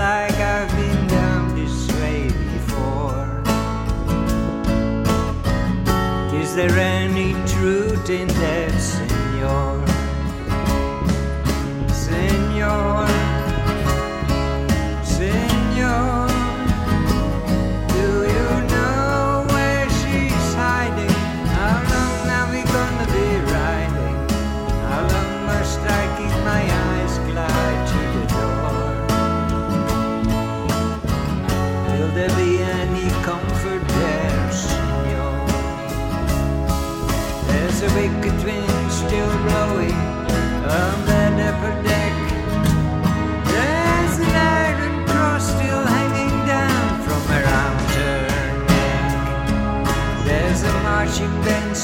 like I've been down this way before. Is there any truth in that, senor? Senor.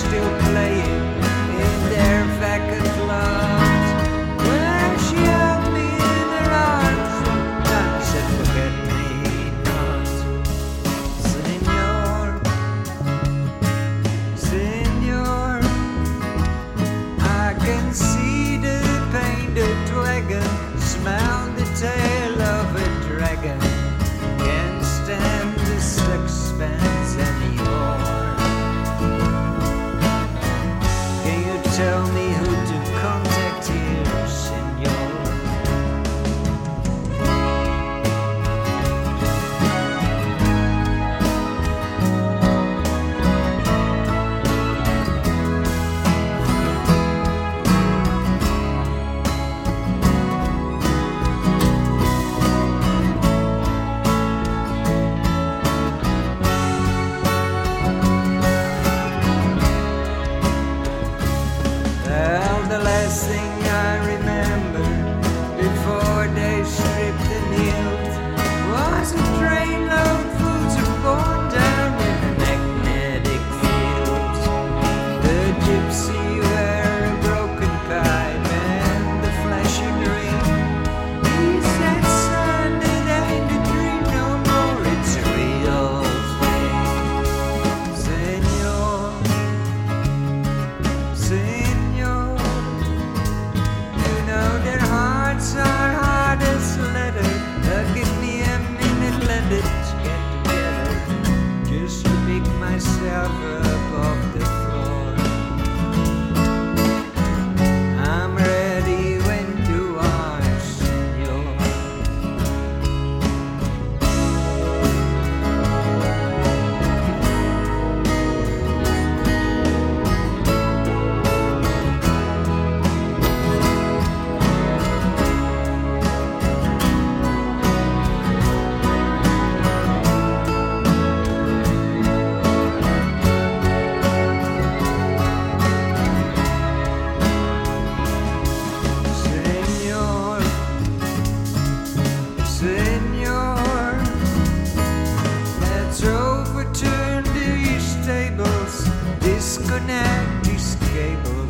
still playing in their vaca club. sing. bandits an empty stable.